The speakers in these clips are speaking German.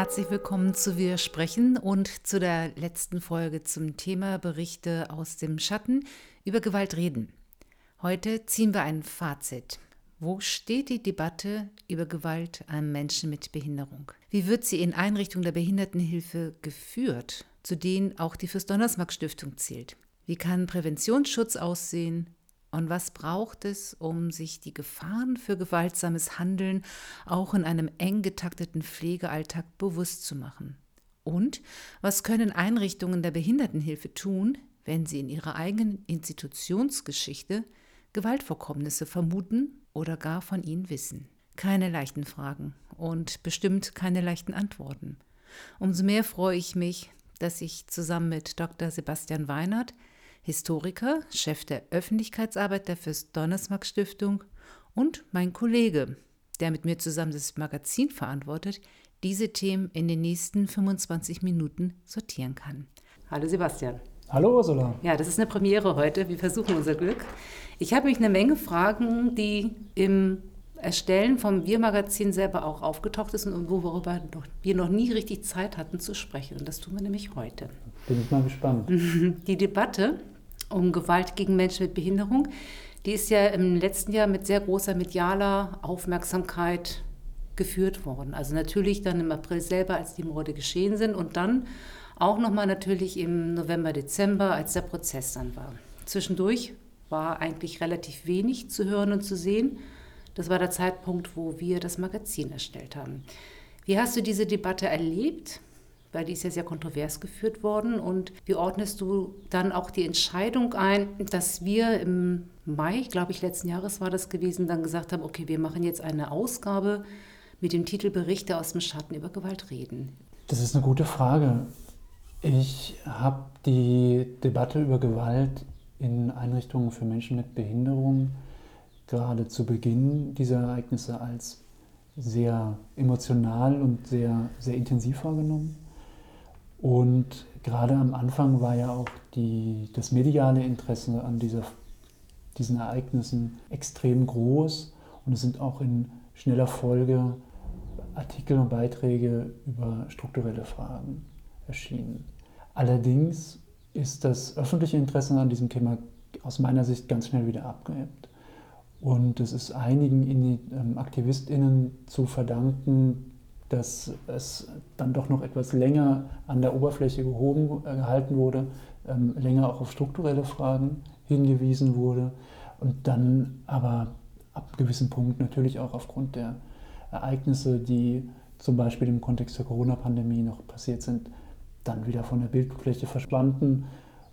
Herzlich willkommen zu Wir sprechen und zu der letzten Folge zum Thema Berichte aus dem Schatten über Gewalt reden. Heute ziehen wir ein Fazit. Wo steht die Debatte über Gewalt an Menschen mit Behinderung? Wie wird sie in Einrichtungen der Behindertenhilfe geführt, zu denen auch die Fürst-Donnersmarck Stiftung zählt? Wie kann Präventionsschutz aussehen? Und was braucht es, um sich die Gefahren für gewaltsames Handeln auch in einem eng getakteten Pflegealltag bewusst zu machen? Und was können Einrichtungen der Behindertenhilfe tun, wenn sie in ihrer eigenen Institutionsgeschichte Gewaltvorkommnisse vermuten oder gar von ihnen wissen? Keine leichten Fragen und bestimmt keine leichten Antworten. Umso mehr freue ich mich, dass ich zusammen mit Dr. Sebastian Weinert Historiker, Chef der Öffentlichkeitsarbeit der Fürst-Donnersmarck Stiftung und mein Kollege, der mit mir zusammen das Magazin verantwortet, diese Themen in den nächsten 25 Minuten sortieren kann. Hallo Sebastian. Hallo Ursula. Ja, das ist eine Premiere heute. Wir versuchen unser Glück. Ich habe mich eine Menge Fragen, die im Erstellen vom Wir-Magazin selber auch aufgetaucht ist und worüber wir noch nie richtig Zeit hatten zu sprechen. Und das tun wir nämlich heute. Bin ich mal gespannt. Die Debatte um Gewalt gegen Menschen mit Behinderung. Die ist ja im letzten Jahr mit sehr großer medialer Aufmerksamkeit geführt worden. Also natürlich dann im April selber, als die Morde geschehen sind und dann auch nochmal natürlich im November, Dezember, als der Prozess dann war. Zwischendurch war eigentlich relativ wenig zu hören und zu sehen. Das war der Zeitpunkt, wo wir das Magazin erstellt haben. Wie hast du diese Debatte erlebt? Weil die ist ja sehr kontrovers geführt worden. Und wie ordnest du dann auch die Entscheidung ein, dass wir im Mai, glaube ich, letzten Jahres war das gewesen, dann gesagt haben, okay, wir machen jetzt eine Ausgabe mit dem Titel Berichte aus dem Schatten über Gewalt reden? Das ist eine gute Frage. Ich habe die Debatte über Gewalt in Einrichtungen für Menschen mit Behinderung gerade zu Beginn dieser Ereignisse als sehr emotional und sehr, sehr intensiv wahrgenommen. Und gerade am Anfang war ja auch die, das mediale Interesse an dieser, diesen Ereignissen extrem groß. Und es sind auch in schneller Folge Artikel und Beiträge über strukturelle Fragen erschienen. Allerdings ist das öffentliche Interesse an diesem Thema aus meiner Sicht ganz schnell wieder abgeebbt. Und es ist einigen ähm, AktivistInnen zu verdanken, dass es dann doch noch etwas länger an der Oberfläche gehoben, äh, gehalten wurde, ähm, länger auch auf strukturelle Fragen hingewiesen wurde und dann aber ab einem gewissen Punkt natürlich auch aufgrund der Ereignisse, die zum Beispiel im Kontext der Corona-Pandemie noch passiert sind, dann wieder von der Bildfläche verschwanden.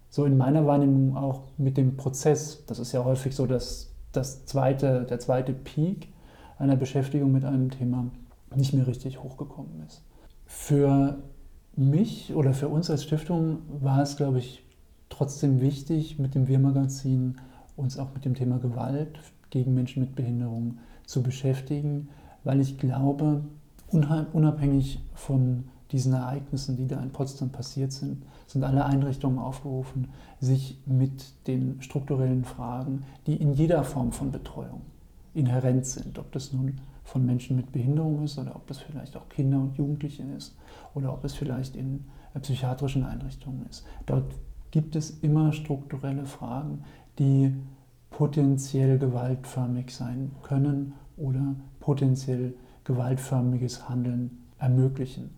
So in meiner Wahrnehmung auch mit dem Prozess. Das ist ja häufig so, dass das zweite, der zweite Peak einer Beschäftigung mit einem Thema nicht mehr richtig hochgekommen ist. Für mich oder für uns als Stiftung war es, glaube ich, trotzdem wichtig, mit dem Wir-Magazin uns auch mit dem Thema Gewalt gegen Menschen mit Behinderung zu beschäftigen, weil ich glaube, unabhängig von diesen Ereignissen, die da in Potsdam passiert sind, sind alle Einrichtungen aufgerufen, sich mit den strukturellen Fragen, die in jeder Form von Betreuung inhärent sind, ob das nun von Menschen mit Behinderung ist oder ob das vielleicht auch Kinder und Jugendliche ist oder ob es vielleicht in äh, psychiatrischen Einrichtungen ist. Dort gibt es immer strukturelle Fragen, die potenziell gewaltförmig sein können oder potenziell gewaltförmiges Handeln ermöglichen.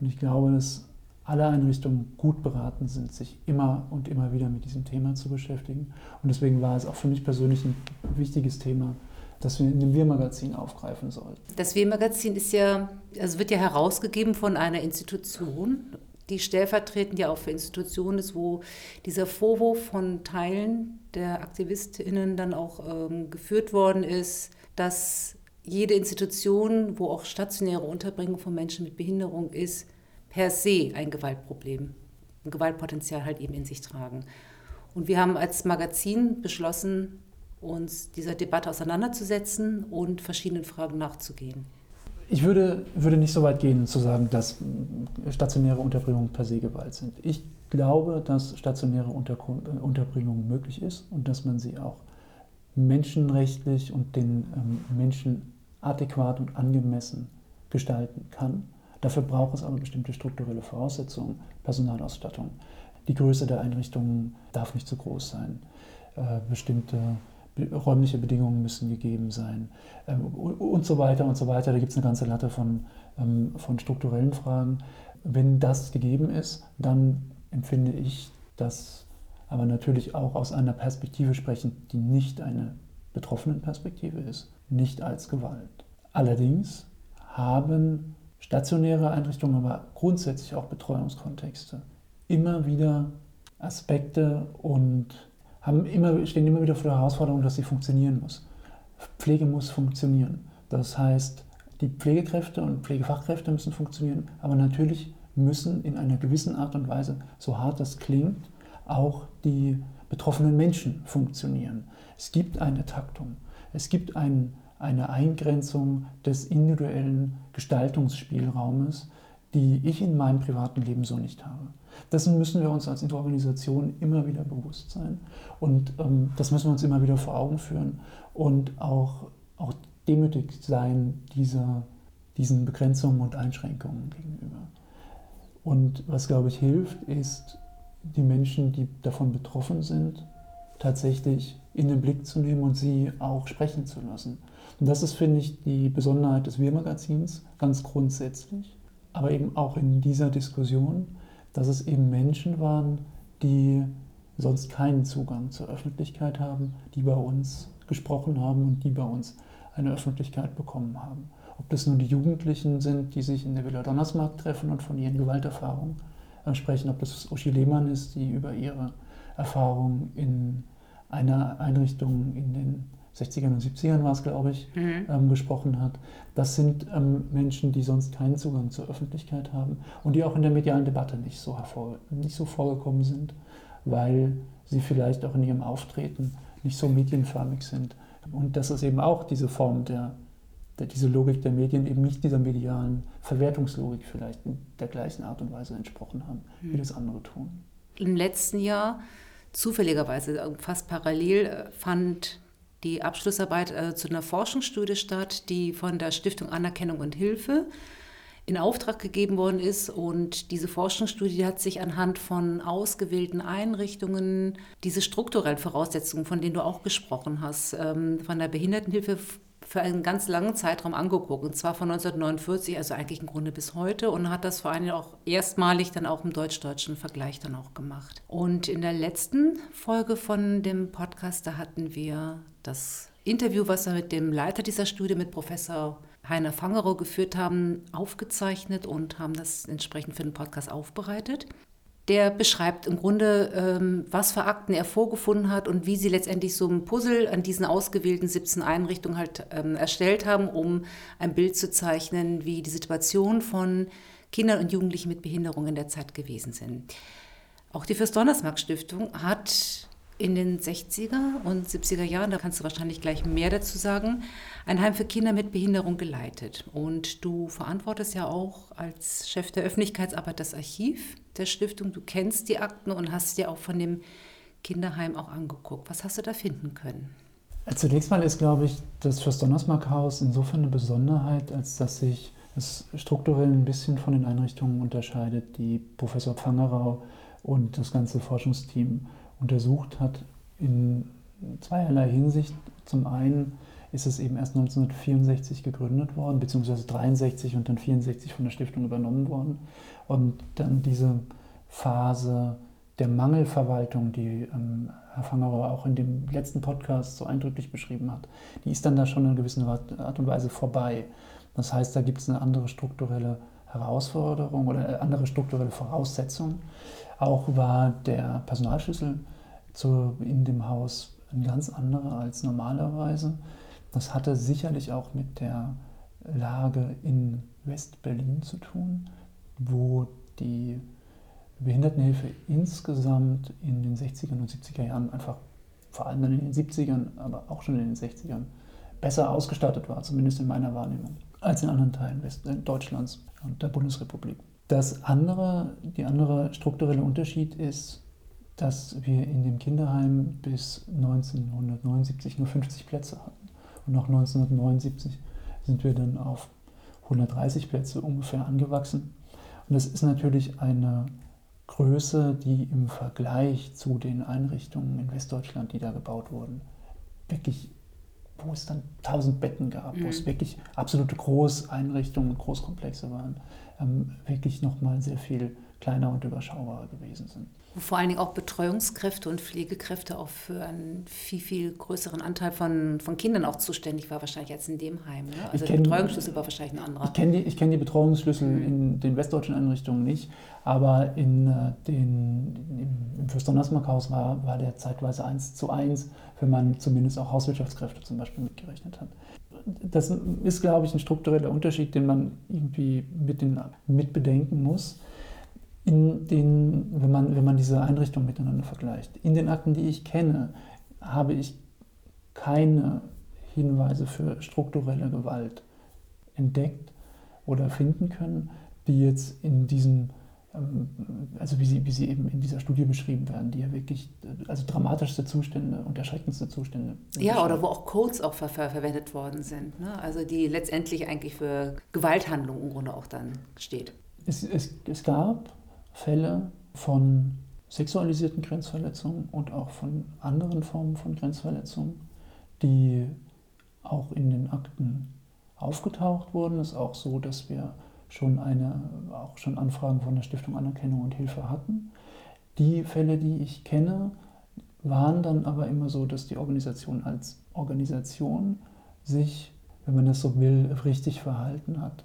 Und ich glaube, dass alle Einrichtungen gut beraten sind, sich immer und immer wieder mit diesem Thema zu beschäftigen. Und deswegen war es auch für mich persönlich ein wichtiges Thema, das wir in dem Wir-Magazin aufgreifen sollen. Das Wir-Magazin ist ja, also wird ja herausgegeben von einer Institution, die stellvertretend ja auch für Institutionen ist, wo dieser Vorwurf von Teilen der AktivistInnen dann auch ähm, geführt worden ist, dass jede Institution, wo auch stationäre Unterbringung von Menschen mit Behinderung ist, per se ein Gewaltproblem, ein Gewaltpotenzial halt eben in sich tragen. Und wir haben als Magazin beschlossen, uns dieser Debatte auseinanderzusetzen und verschiedenen Fragen nachzugehen. Ich würde, würde nicht so weit gehen, zu sagen, dass stationäre Unterbringungen per se Gewalt sind. Ich glaube, dass stationäre Unterbringung möglich ist und dass man sie auch menschenrechtlich und den ähm, Menschen adäquat und angemessen gestalten kann. Dafür braucht es aber bestimmte strukturelle Voraussetzungen, Personalausstattung. Die Größe der Einrichtungen darf nicht zu groß sein. Äh, bestimmte räumliche Bedingungen müssen gegeben sein ähm, und so weiter und so weiter. Da gibt es eine ganze Latte von, ähm, von strukturellen Fragen. Wenn das gegeben ist, dann empfinde ich das aber natürlich auch aus einer Perspektive sprechen, die nicht eine betroffenen Perspektive ist, nicht als Gewalt. Allerdings haben stationäre Einrichtungen, aber grundsätzlich auch Betreuungskontexte immer wieder Aspekte und haben immer, stehen immer wieder vor der Herausforderung, dass sie funktionieren muss. Pflege muss funktionieren. Das heißt, die Pflegekräfte und Pflegefachkräfte müssen funktionieren, aber natürlich müssen in einer gewissen Art und Weise, so hart das klingt, auch die betroffenen Menschen funktionieren. Es gibt eine Taktung, es gibt ein, eine Eingrenzung des individuellen Gestaltungsspielraumes, die ich in meinem privaten Leben so nicht habe. Dessen müssen wir uns als Organisation immer wieder bewusst sein und ähm, das müssen wir uns immer wieder vor Augen führen und auch, auch demütig sein dieser, diesen Begrenzungen und Einschränkungen gegenüber. Und was, glaube ich, hilft, ist, die Menschen, die davon betroffen sind, tatsächlich in den Blick zu nehmen und sie auch sprechen zu lassen. Und das ist, finde ich, die Besonderheit des Wir-Magazins ganz grundsätzlich, aber eben auch in dieser Diskussion, dass es eben Menschen waren, die sonst keinen Zugang zur Öffentlichkeit haben, die bei uns gesprochen haben und die bei uns eine Öffentlichkeit bekommen haben. Ob das nun die Jugendlichen sind, die sich in der Villa Donnersmarkt treffen und von ihren Gewalterfahrungen sprechen, ob das Uschi Lehmann ist, die über ihre Erfahrungen in einer Einrichtung in den 60ern und 70ern war es, glaube ich, mhm. ähm, gesprochen hat. Das sind ähm, Menschen, die sonst keinen Zugang zur Öffentlichkeit haben und die auch in der medialen Debatte nicht so, hervor, nicht so vorgekommen sind, weil sie vielleicht auch in ihrem Auftreten nicht so medienförmig sind. Und das ist eben auch diese Form der diese Logik der Medien eben nicht dieser medialen Verwertungslogik vielleicht in der gleichen Art und Weise entsprochen haben, wie hm. das andere tun. Im letzten Jahr, zufälligerweise äh, fast parallel, äh, fand die Abschlussarbeit äh, zu einer Forschungsstudie statt, die von der Stiftung Anerkennung und Hilfe in Auftrag gegeben worden ist. Und diese Forschungsstudie hat sich anhand von ausgewählten Einrichtungen diese strukturellen Voraussetzungen, von denen du auch gesprochen hast, ähm, von der Behindertenhilfe für einen ganz langen Zeitraum angeguckt, und zwar von 1949, also eigentlich im Grunde bis heute, und hat das vor allem auch erstmalig dann auch im deutsch-deutschen Vergleich dann auch gemacht. Und in der letzten Folge von dem Podcast, da hatten wir das Interview, was wir mit dem Leiter dieser Studie, mit Professor Heiner Fangerow geführt haben, aufgezeichnet und haben das entsprechend für den Podcast aufbereitet der beschreibt im Grunde, ähm, was für Akten er vorgefunden hat und wie sie letztendlich so ein Puzzle an diesen ausgewählten 17 Einrichtungen halt ähm, erstellt haben, um ein Bild zu zeichnen, wie die Situation von Kindern und Jugendlichen mit Behinderung in der Zeit gewesen sind. Auch die Fürst-Donnersmarck-Stiftung hat in den 60er und 70er Jahren, da kannst du wahrscheinlich gleich mehr dazu sagen, ein Heim für Kinder mit Behinderung geleitet. Und du verantwortest ja auch als Chef der Öffentlichkeitsarbeit das Archiv der Stiftung. Du kennst die Akten und hast dir auch von dem Kinderheim auch angeguckt. Was hast du da finden können? Zunächst mal ist, glaube ich, das Fürst-Donnersmarck-Haus insofern eine Besonderheit, als dass sich es strukturell ein bisschen von den Einrichtungen unterscheidet, die Professor Pfangerau und das ganze Forschungsteam untersucht hat in zweierlei Hinsicht. Zum einen ist es eben erst 1964 gegründet worden, beziehungsweise 63 und dann 64 von der Stiftung übernommen worden. Und dann diese Phase der Mangelverwaltung, die ähm, Herr Fangerer auch in dem letzten Podcast so eindrücklich beschrieben hat, die ist dann da schon in gewisser Art und Weise vorbei. Das heißt, da gibt es eine andere strukturelle Herausforderung oder eine andere strukturelle Voraussetzung. Auch war der Personalschlüssel zu, in dem Haus ein ganz anderer als normalerweise. Das hatte sicherlich auch mit der Lage in West-Berlin zu tun, wo die Behindertenhilfe insgesamt in den 60er und 70er Jahren einfach, vor allem dann in den 70ern, aber auch schon in den 60ern, besser ausgestattet war, zumindest in meiner Wahrnehmung, als in anderen Teilen West Deutschlands und der Bundesrepublik. Das andere, die andere strukturelle Unterschied ist, dass wir in dem Kinderheim bis 1979 nur 50 Plätze hatten. Und nach 1979 sind wir dann auf 130 Plätze ungefähr angewachsen. Und das ist natürlich eine Größe, die im Vergleich zu den Einrichtungen in Westdeutschland, die da gebaut wurden, wirklich, wo es dann 1000 Betten gab, mhm. wo es mhm. wirklich absolute Großeinrichtungen, Großkomplexe waren, ähm, wirklich nochmal sehr viel kleiner und überschaubarer gewesen sind wo vor allen Dingen auch Betreuungskräfte und Pflegekräfte auch für einen viel, viel größeren Anteil von, von Kindern auch zuständig war, wahrscheinlich als in dem Heim. Ne? Also der Betreuungsschlüssel war wahrscheinlich ein anderer. Ich kenne die, kenn die Betreuungsschlüssel mhm. in den westdeutschen Einrichtungen nicht, aber in äh, den, im, im Fürst-Donnersmarck-Haus war, war der zeitweise 1 zu 1, wenn man zumindest auch Hauswirtschaftskräfte zum Beispiel mitgerechnet hat. Das ist, glaube ich, ein struktureller Unterschied, den man irgendwie mit, den, mit bedenken muss in den, wenn, man, wenn man diese Einrichtungen miteinander vergleicht. In den Akten, die ich kenne, habe ich keine Hinweise für strukturelle Gewalt entdeckt oder finden können, die jetzt in diesem, ähm, also wie sie, wie sie eben in dieser Studie beschrieben werden, die ja wirklich, also dramatischste Zustände und erschreckendste Zustände. Ja, oder wo auch Codes auch ver ver verwendet worden sind, ne? also die letztendlich eigentlich für Gewalthandlungen im Grunde auch dann steht. Es, es, es gab Fälle von sexualisierten Grenzverletzungen und auch von anderen Formen von Grenzverletzungen, die auch in den Akten aufgetaucht wurden. Es ist auch so, dass wir schon eine, auch schon Anfragen von der Stiftung Anerkennung und Hilfe hatten. Die Fälle, die ich kenne, waren dann aber immer so, dass die Organisation als Organisation sich, wenn man das so will, richtig verhalten hat,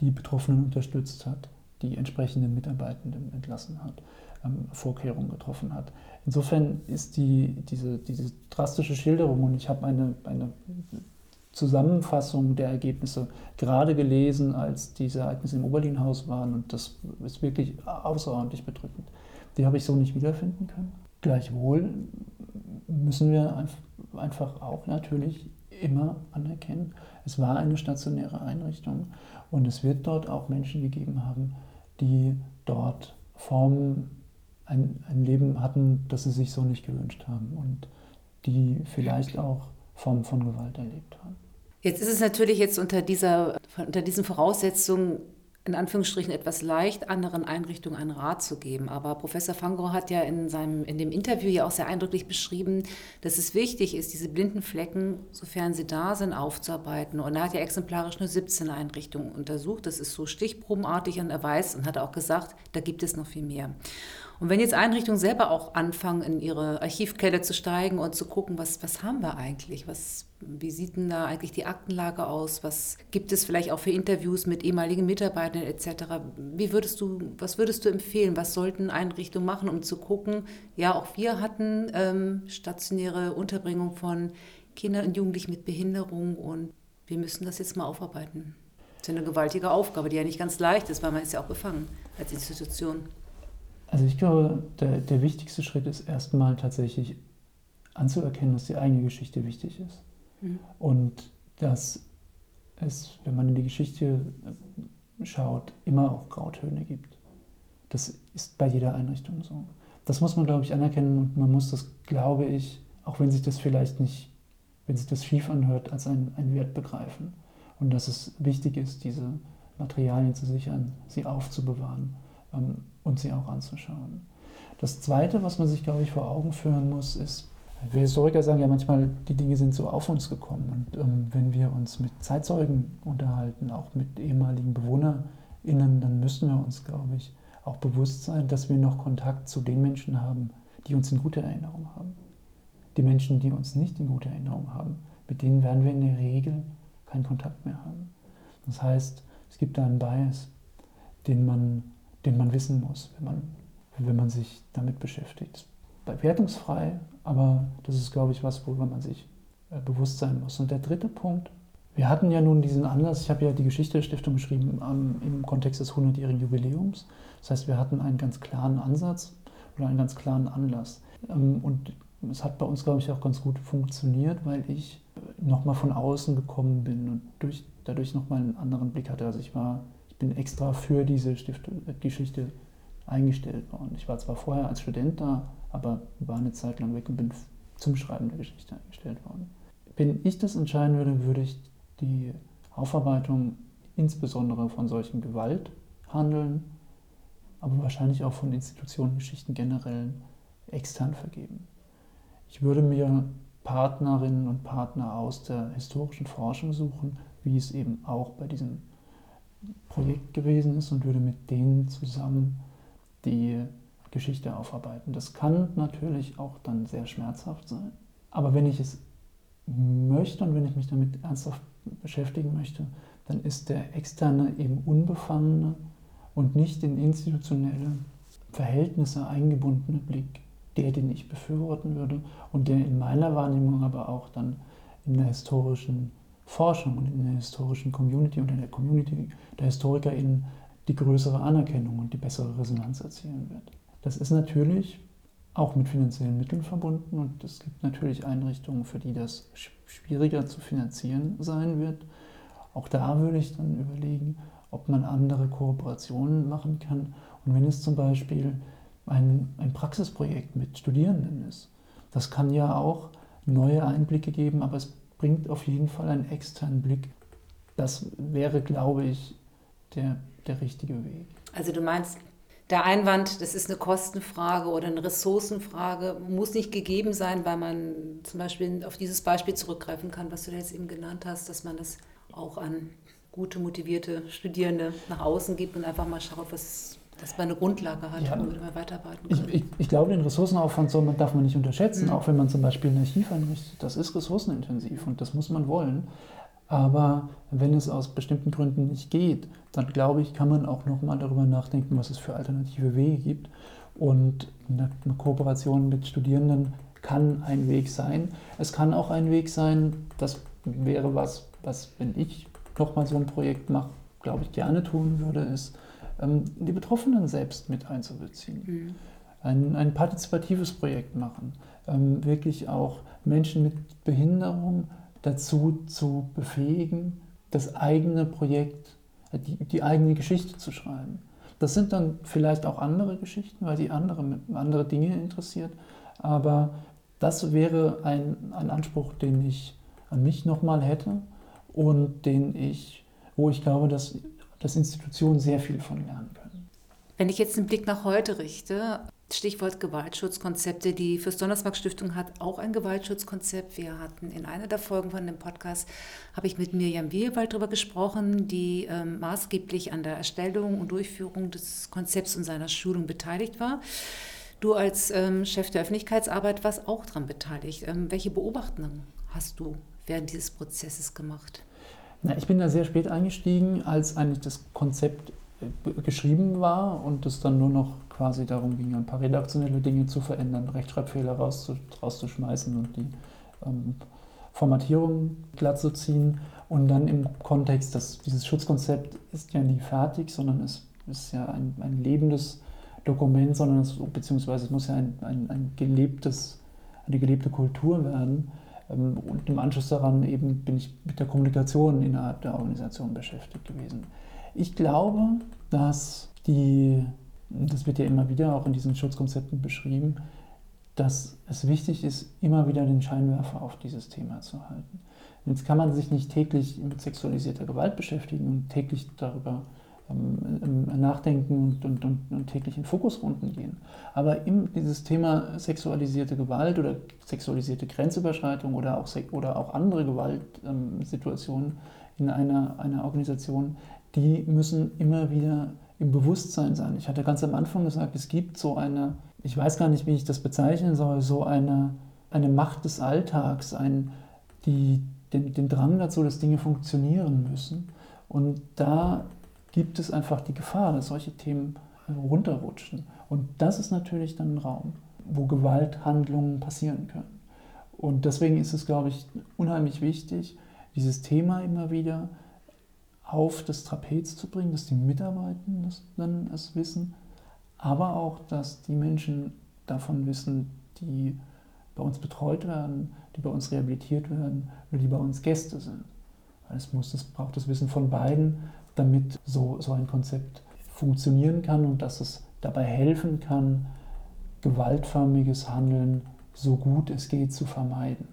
die Betroffenen unterstützt hat, die entsprechenden Mitarbeitenden entlassen hat, ähm, Vorkehrungen getroffen hat. Insofern ist die, diese, diese drastische Schilderung, und ich habe eine, eine Zusammenfassung der Ergebnisse gerade gelesen, als diese Ereignisse im Oberlinhaus waren, und das ist wirklich außerordentlich bedrückend. Die habe ich so nicht wiederfinden können. Gleichwohl müssen wir einfach auch natürlich immer anerkennen, es war eine stationäre Einrichtung und es wird dort auch Menschen gegeben haben, die dort Formen, ein, ein Leben hatten, das sie sich so nicht gewünscht haben und die vielleicht auch Formen von Gewalt erlebt haben. Jetzt ist es natürlich jetzt unter, dieser, unter diesen Voraussetzungen in Anführungsstrichen etwas leicht, anderen Einrichtungen einen Rat zu geben. Aber Professor Fango hat ja in, seinem, in dem Interview ja auch sehr eindrücklich beschrieben, dass es wichtig ist, diese blinden Flecken, sofern sie da sind, aufzuarbeiten. Und er hat ja exemplarisch nur 17 Einrichtungen untersucht. Das ist so stichprobenartig und er weiß und hat auch gesagt, da gibt es noch viel mehr. Und wenn jetzt Einrichtungen selber auch anfangen, in ihre Archivkelle zu steigen und zu gucken, was, was haben wir eigentlich, was, wie sieht denn da eigentlich die Aktenlage aus, was gibt es vielleicht auch für Interviews mit ehemaligen Mitarbeitern etc., wie würdest du, was würdest du empfehlen, was sollten Einrichtungen machen, um zu gucken, ja, auch wir hatten ähm, stationäre Unterbringung von Kindern und Jugendlichen mit Behinderung und wir müssen das jetzt mal aufarbeiten. Das ist eine gewaltige Aufgabe, die ja nicht ganz leicht ist, weil man ist ja auch befangen als Institution. Also ich glaube, der, der wichtigste Schritt ist erstmal tatsächlich anzuerkennen, dass die eigene Geschichte wichtig ist. Mhm. Und dass es, wenn man in die Geschichte äh, schaut, immer auch Grautöne gibt. Das ist bei jeder Einrichtung so. Das muss man, glaube ich, anerkennen und man muss das, glaube ich, auch wenn sich das vielleicht nicht, wenn sich das schief anhört, als einen Wert begreifen. Und dass es wichtig ist, diese Materialien zu sichern, sie aufzubewahren und sie auch anzuschauen. Das Zweite, was man sich, glaube ich, vor Augen führen muss, ist, wir Historiker sagen ja manchmal, die Dinge sind so auf uns gekommen. Und ähm, wenn wir uns mit Zeitzeugen unterhalten, auch mit ehemaligen BewohnerInnen, dann müssen wir uns, glaube ich, auch bewusst sein, dass wir noch Kontakt zu den Menschen haben, die uns in guter Erinnerung haben. Die Menschen, die uns nicht in guter Erinnerung haben, mit denen werden wir in der Regel keinen Kontakt mehr haben. Das heißt, es gibt da einen Bias, den man den man wissen muss, wenn man, wenn man sich damit beschäftigt. Bewertungsfrei, aber das ist, glaube ich, was, worüber man sich äh, bewusst sein muss. Und der dritte Punkt, wir hatten ja nun diesen Anlass, ich habe ja die Geschichte der Stiftung geschrieben um, im Kontext des 100-jährigen Jubiläums. Das heißt, wir hatten einen ganz klaren Ansatz oder einen ganz klaren Anlass. Ähm, und es hat bei uns, glaube ich, auch ganz gut funktioniert, weil ich nochmal von außen gekommen bin und durch, dadurch nochmal einen anderen Blick hatte. Also ich war ich bin extra für diese Stiftung, Geschichte eingestellt worden. Ich war zwar vorher als Student da, aber war eine Zeit lang weg und bin zum Schreiben der Geschichte eingestellt worden. Wenn ich das entscheiden würde, würde ich die Aufarbeitung insbesondere von solchen Gewalthandeln, aber wahrscheinlich auch von Institutionengeschichten generell extern vergeben. Ich würde mir Partnerinnen und Partner aus der historischen Forschung suchen, wie es eben auch bei diesem Projekt gewesen ist und würde mit denen zusammen die Geschichte aufarbeiten. Das kann natürlich auch dann sehr schmerzhaft sein. Aber wenn ich es möchte und wenn ich mich damit ernsthaft beschäftigen möchte, dann ist der externe, eben unbefangene und nicht in institutionelle Verhältnisse eingebundene Blick der, den ich befürworten würde und der in meiner Wahrnehmung aber auch dann in der historischen Forschung und in der historischen Community und in der Community der HistorikerInnen die größere Anerkennung und die bessere Resonanz erzielen wird. Das ist natürlich auch mit finanziellen Mitteln verbunden und es gibt natürlich Einrichtungen, für die das schwieriger zu finanzieren sein wird. Auch da würde ich dann überlegen, ob man andere Kooperationen machen kann. Und wenn es zum Beispiel ein, ein Praxisprojekt mit Studierenden ist, das kann ja auch neue Einblicke geben, aber es bringt auf jeden Fall einen externen Blick. Das wäre, glaube ich, der, der richtige Weg. Also du meinst, der Einwand, das ist eine Kostenfrage oder eine Ressourcenfrage, muss nicht gegeben sein, weil man zum Beispiel auf dieses Beispiel zurückgreifen kann, was du jetzt eben genannt hast, dass man das auch an gute, motivierte Studierende nach außen gibt und einfach mal schaut, was, dass man eine Grundlage hat, ja, womit man weiterarbeiten kann. Ich, ich, ich, glaube, den Ressourcenaufwand soll man, darf man nicht unterschätzen, mhm. auch wenn man zum Beispiel ein Archiv einrichtet. Das ist ressourcenintensiv und das muss man wollen. Aber wenn es aus bestimmten Gründen nicht geht, dann glaube ich, kann man auch nochmal darüber nachdenken, was es für alternative Wege gibt. Und eine, Kooperation mit Studierenden kann ein Weg sein. Es kann auch ein Weg sein, das wäre was, was, wenn ich nochmal so ein Projekt mache, glaube ich, gerne tun würde, ist, die Betroffenen selbst mit einzubeziehen. Mhm. Ein, ein partizipatives Projekt machen. Ähm, wirklich auch Menschen mit Behinderung dazu zu befähigen, das eigene Projekt, äh, die, die eigene Geschichte zu schreiben. Das sind dann vielleicht auch andere Geschichten, weil sie andere, andere Dinge interessiert. Aber das wäre ein, ein Anspruch, den ich an mich nochmal hätte und den ich, wo ich glaube, dass, dass Institutionen sehr viel von lernen können. Wenn ich jetzt einen Blick nach heute richte, Stichwort Gewaltschutzkonzepte. Die Fürst-Donnersmarck Stiftung hat auch ein Gewaltschutzkonzept. Wir hatten in einer der Folgen von dem Podcast, habe ich mit Mirjam Wiewald darüber gesprochen, die ähm, maßgeblich an der Erstellung und Durchführung des Konzepts und seiner Schulung beteiligt war. Du als ähm, Chef der Öffentlichkeitsarbeit warst auch daran beteiligt. Ähm, welche Beobachtungen hast du während dieses Prozesses gemacht? Na, ich bin da sehr spät eingestiegen, als eigentlich das Konzept äh, geschrieben war und es dann nur noch quasi darum ging, ein paar redaktionelle Dinge zu verändern, Rechtschreibfehler rauszuschmeißen und die ähm, Formatierung glatt zu ziehen. Und dann im Kontext, dass dieses Schutzkonzept ist ja nie fertig, sondern es ist ja ein, ein lebendes Dokument, sondern es, beziehungsweise es muss ja ein, ein, ein gelebtes, eine gelebte Kultur werden. Ähm, und im Anschluss daran eben bin ich mit der Kommunikation innerhalb der Organisation beschäftigt gewesen. Ich glaube, dass die das wird ja immer wieder auch in diesen Schutzkonzepten beschrieben, dass es wichtig ist, immer wieder den Scheinwerfer auf dieses Thema zu halten. Jetzt kann man sich nicht täglich mit sexualisierter Gewalt beschäftigen und täglich darüber nachdenken und, und, und, und, täglich in Fokusrunden gehen. Aber im, dieses Thema sexualisierte Gewalt oder sexualisierte Grenzüberschreitung oder auch, oder auch andere Gewaltsituationen ähm, in einer, einer Organisation, die müssen immer wieder im Bewusstsein sein. Ich hatte ganz am Anfang gesagt, es gibt so eine, ich weiß gar nicht, wie ich das bezeichnen soll, so eine, eine Macht des Alltags, ein, die, den, den Drang dazu, dass Dinge funktionieren müssen. Und da gibt es einfach die Gefahr, dass solche Themen runterrutschen. Und das ist natürlich dann ein Raum, wo Gewalthandlungen passieren können. Und deswegen ist es, glaube ich, unheimlich wichtig, dieses Thema immer wieder auf das Trapez zu bringen, dass die Mitarbeitenden es wissen, aber auch, dass die Menschen davon wissen, die bei uns betreut werden, die bei uns rehabilitiert werden oder die bei uns Gäste sind. Es, muss, es braucht das Wissen von beiden, damit so, so ein Konzept funktionieren kann und dass es dabei helfen kann, gewaltförmiges Handeln so gut es geht zu vermeiden.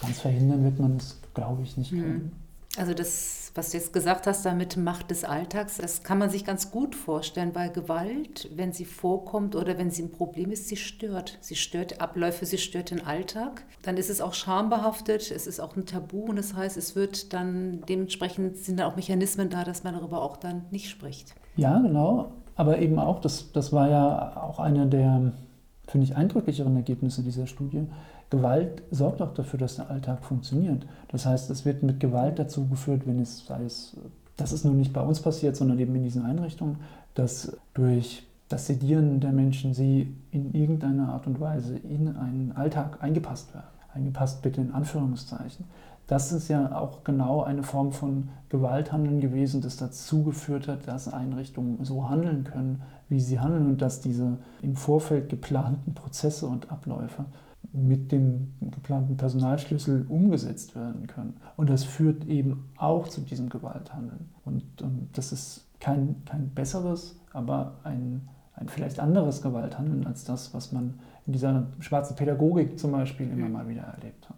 Ganz verhindern wird man es, glaube ich, nicht mhm. können. Also das was du jetzt gesagt hast, damit Macht des Alltags, das kann man sich ganz gut vorstellen, weil Gewalt, wenn sie vorkommt oder wenn sie ein Problem ist, sie stört. Sie stört Abläufe, sie stört den Alltag. Dann ist es auch schambehaftet, es ist auch ein Tabu und das heißt, es wird dann dementsprechend sind da auch Mechanismen da, dass man darüber auch dann nicht spricht. Ja, genau. Aber eben auch, das, das war ja auch einer der, finde ich, eindrücklicheren Ergebnisse dieser Studie. Gewalt sorgt auch dafür, dass der Alltag funktioniert. Das heißt, es wird mit Gewalt dazu geführt, wenn es, sei es, das ist nun nicht bei uns passiert, sondern eben in diesen Einrichtungen, dass durch das Sedieren der Menschen sie in irgendeiner Art und Weise in einen Alltag eingepasst werden. Eingepasst bitte in Anführungszeichen. Das ist ja auch genau eine Form von Gewalthandeln gewesen, das dazu geführt hat, dass Einrichtungen so handeln können, wie sie handeln und dass diese im Vorfeld geplanten Prozesse und Abläufe mit dem geplanten Personalschlüssel umgesetzt werden können. Und das führt eben auch zu diesem Gewalthandeln. Und, und das ist kein, kein besseres, aber ein, ein vielleicht anderes Gewalthandeln als das, was man in dieser schwarzen Pädagogik zum Beispiel immer mal wieder erlebt hat.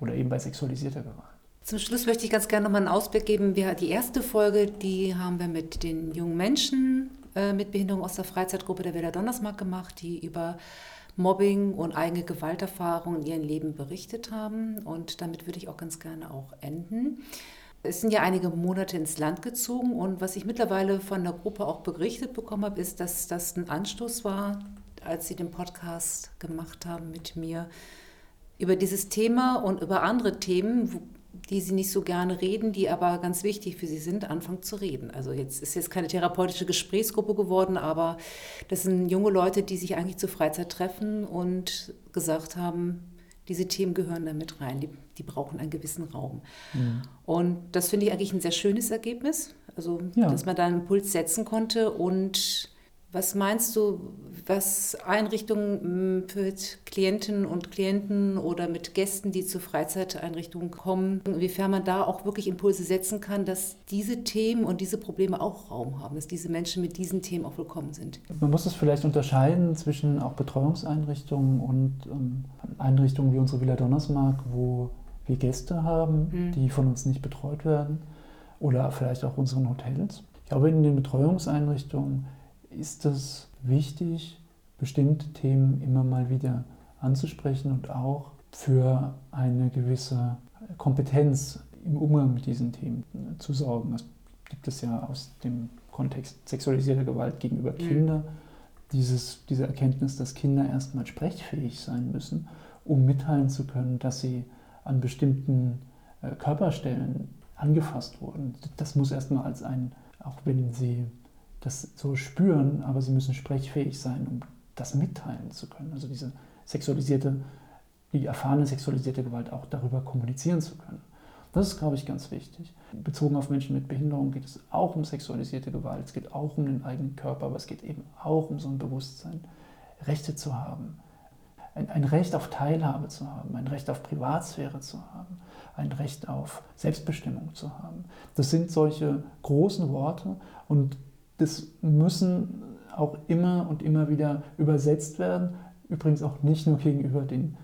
Oder eben bei sexualisierter Gewalt. Zum Schluss möchte ich ganz gerne nochmal einen Ausblick geben. Wir, die erste Folge, die haben wir mit den jungen Menschen äh, mit Behinderung aus der Freizeitgruppe der Wälder Donnersmark gemacht, die über Mobbing und eigene Gewalterfahrungen in ihrem Leben berichtet haben. Und damit würde ich auch ganz gerne auch enden. Es sind ja einige Monate ins Land gezogen und was ich mittlerweile von der Gruppe auch berichtet bekommen habe, ist, dass das ein Anstoß war, als sie den Podcast gemacht haben mit mir über dieses Thema und über andere Themen, die sie nicht so gerne reden, die aber ganz wichtig für sie sind, anfangen zu reden. Also jetzt ist jetzt keine therapeutische Gesprächsgruppe geworden, aber das sind junge Leute, die sich eigentlich zur Freizeit treffen und gesagt haben, diese Themen gehören da mit rein, die, die brauchen einen gewissen Raum. Mhm. Und das finde ich eigentlich ein sehr schönes Ergebnis, also ja. dass man da einen Impuls setzen konnte und was meinst du, was Einrichtungen mm, für Klientinnen und Klienten oder mit Gästen, die zur Freizeiteinrichtungen kommen, inwiefern man da auch wirklich Impulse setzen kann, dass diese Themen und diese Probleme auch Raum haben, dass diese Menschen mit diesen Themen auch willkommen sind? Man muss es vielleicht unterscheiden zwischen auch Betreuungseinrichtungen und ähm, Einrichtungen wie unsere Villa Donnersmark, wo wir Gäste haben, mhm. die von uns nicht betreut werden oder vielleicht auch unseren Hotels. Ich glaube, in den Betreuungseinrichtungen ist es wichtig, bestimmte Themen immer mal wieder anzusprechen und auch für eine gewisse Kompetenz im Umgang mit diesen Themen zu sorgen. Das gibt es ja aus dem Kontext sexualisierter Gewalt gegenüber mhm. Kindern. Dieses, diese Erkenntnis, dass Kinder erstmal sprechfähig sein müssen, um mitteilen zu können, dass sie an bestimmten äh, Körperstellen angefasst wurden. Das muss erstmal als ein, auch wenn sie das so spüren, aber sie müssen sprechfähig sein, um das mitteilen zu können. Also diese sexualisierte, die erfahrene sexualisierte Gewalt auch darüber kommunizieren zu können. Das ist, glaube ich, ganz wichtig. Bezogen auf Menschen mit Behinderung geht es auch um sexualisierte Gewalt, es geht auch um den eigenen Körper, aber es geht eben auch um so ein Bewusstsein, Rechte zu haben, ein, ein Recht auf Teilhabe zu haben, ein Recht auf Privatsphäre zu haben, ein Recht auf Selbstbestimmung zu haben. Das sind solche großen Worte und das müssen auch immer und immer wieder übersetzt werden. Übrigens auch nicht nur gegenüber den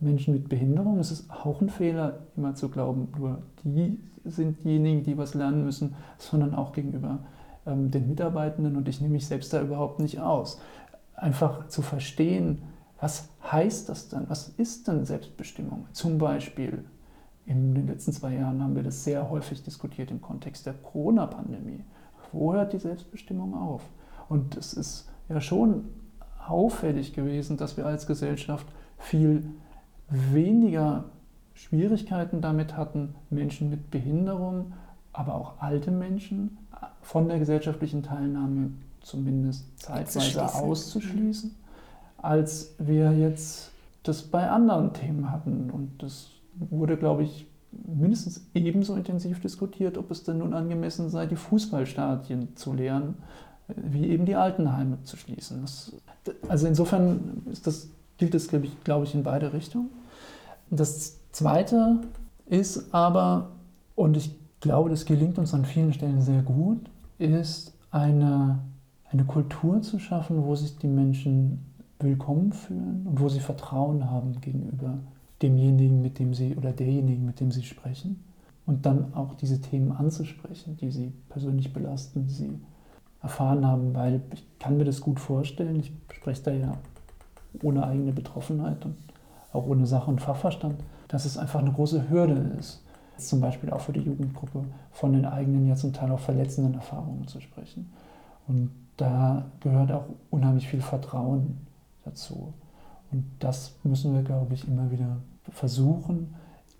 Menschen mit Behinderung. Es ist auch ein Fehler, immer zu glauben, nur die sind diejenigen, die was lernen müssen, sondern auch gegenüber ähm, den Mitarbeitenden. Und ich nehme mich selbst da überhaupt nicht aus. Einfach zu verstehen, was heißt das dann? Was ist denn Selbstbestimmung? Zum Beispiel in den letzten zwei Jahren haben wir das sehr häufig diskutiert im Kontext der Corona-Pandemie. Wo hört die Selbstbestimmung auf? Und es ist ja schon auffällig gewesen, dass wir als Gesellschaft viel weniger Schwierigkeiten damit hatten, Menschen mit Behinderung, aber auch alte Menschen von der gesellschaftlichen Teilnahme zumindest zeitweise auszuschließen, als wir jetzt das bei anderen Themen hatten. Und das wurde, glaube ich, mindestens ebenso intensiv diskutiert, ob es denn nun angemessen sei, die Fußballstadien zu leeren, wie eben die Altenheime zu schließen. Das, also insofern das, gilt es, glaube ich, glaube ich, in beide Richtungen. Das Zweite ist aber, und ich glaube, das gelingt uns an vielen Stellen sehr gut, ist eine, eine Kultur zu schaffen, wo sich die Menschen willkommen fühlen und wo sie Vertrauen haben gegenüber demjenigen, mit dem sie oder derjenigen, mit dem sie sprechen. und dann auch diese Themen anzusprechen, die sie persönlich belasten, die sie erfahren haben, weil ich kann mir das gut vorstellen. Ich spreche da ja ohne eigene Betroffenheit und auch ohne Sach- und Fachverstand, dass es einfach eine große Hürde ist, zum Beispiel auch für die Jugendgruppe von den eigenen, ja zum Teil auch verletzenden Erfahrungen zu sprechen. Und da gehört auch unheimlich viel Vertrauen dazu. Und das müssen wir, glaube ich, immer wieder versuchen,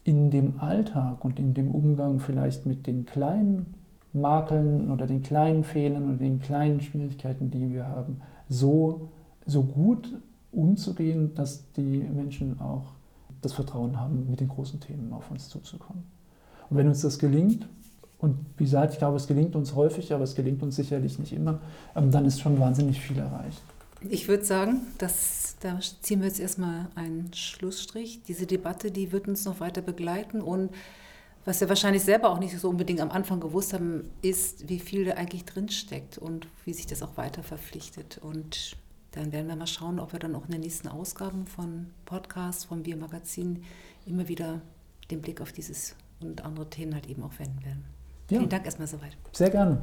in dem Alltag und in dem Umgang vielleicht mit den kleinen Makeln oder den kleinen Fehlern oder den kleinen Schwierigkeiten, die wir haben, so, so gut umzugehen, dass die Menschen auch das Vertrauen haben, mit den großen Themen auf uns zuzukommen. Und wenn uns das gelingt, und wie gesagt, ich glaube, es gelingt uns häufig, aber es gelingt uns sicherlich nicht immer, ähm, dann ist schon wahnsinnig viel erreicht. Ich würde sagen, dass, da ziehen wir jetzt erstmal einen Schlussstrich. Diese Debatte, die wird uns noch weiter begleiten und was wir wahrscheinlich selber auch nicht so unbedingt am Anfang gewusst haben, ist, wie viel da eigentlich drinsteckt und wie sich das auch weiter verpflichtet. Und dann werden wir mal schauen, ob wir dann auch in den nächsten Ausgaben von Podcasts, vom Biermagazin immer wieder den Blick auf dieses und andere Themen halt eben auch wenden werden. Ja. Vielen Dank erstmal soweit. Sehr gerne.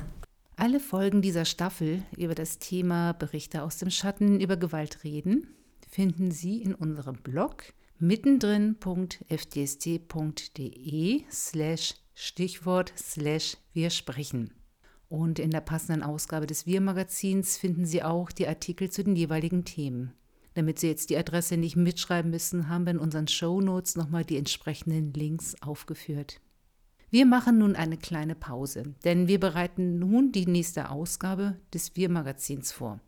Alle Folgen dieser Staffel über das Thema Berichte aus dem Schatten über Gewalt reden finden Sie in unserem Blog mittendrin.fdst.de slash Stichwort slash wir sprechen. Und in der passenden Ausgabe des Wir-Magazins finden Sie auch die Artikel zu den jeweiligen Themen. Damit Sie jetzt die Adresse nicht mitschreiben müssen, haben wir in unseren Show Notes nochmal die entsprechenden Links aufgeführt. Wir machen nun eine kleine Pause, denn wir bereiten nun die nächste Ausgabe des Wir-Magazins vor.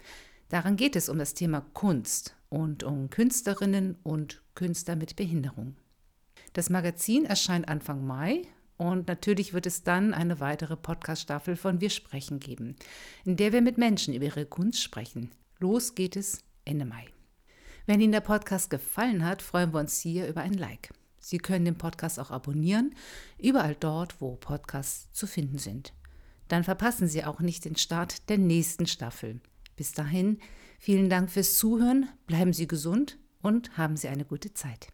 Daran geht es um das Thema Kunst und um Künstlerinnen und Künstler mit Behinderung. Das Magazin erscheint Anfang Mai und natürlich wird es dann eine weitere Podcast-Staffel von Wir sprechen geben, in der wir mit Menschen über ihre Kunst sprechen. Los geht es Ende Mai. Wenn Ihnen der Podcast gefallen hat, freuen wir uns hier über ein Like. Sie können den Podcast auch abonnieren, überall dort, wo Podcasts zu finden sind. Dann verpassen Sie auch nicht den Start der nächsten Staffel. Bis dahin, vielen Dank fürs Zuhören, bleiben Sie gesund und haben Sie eine gute Zeit.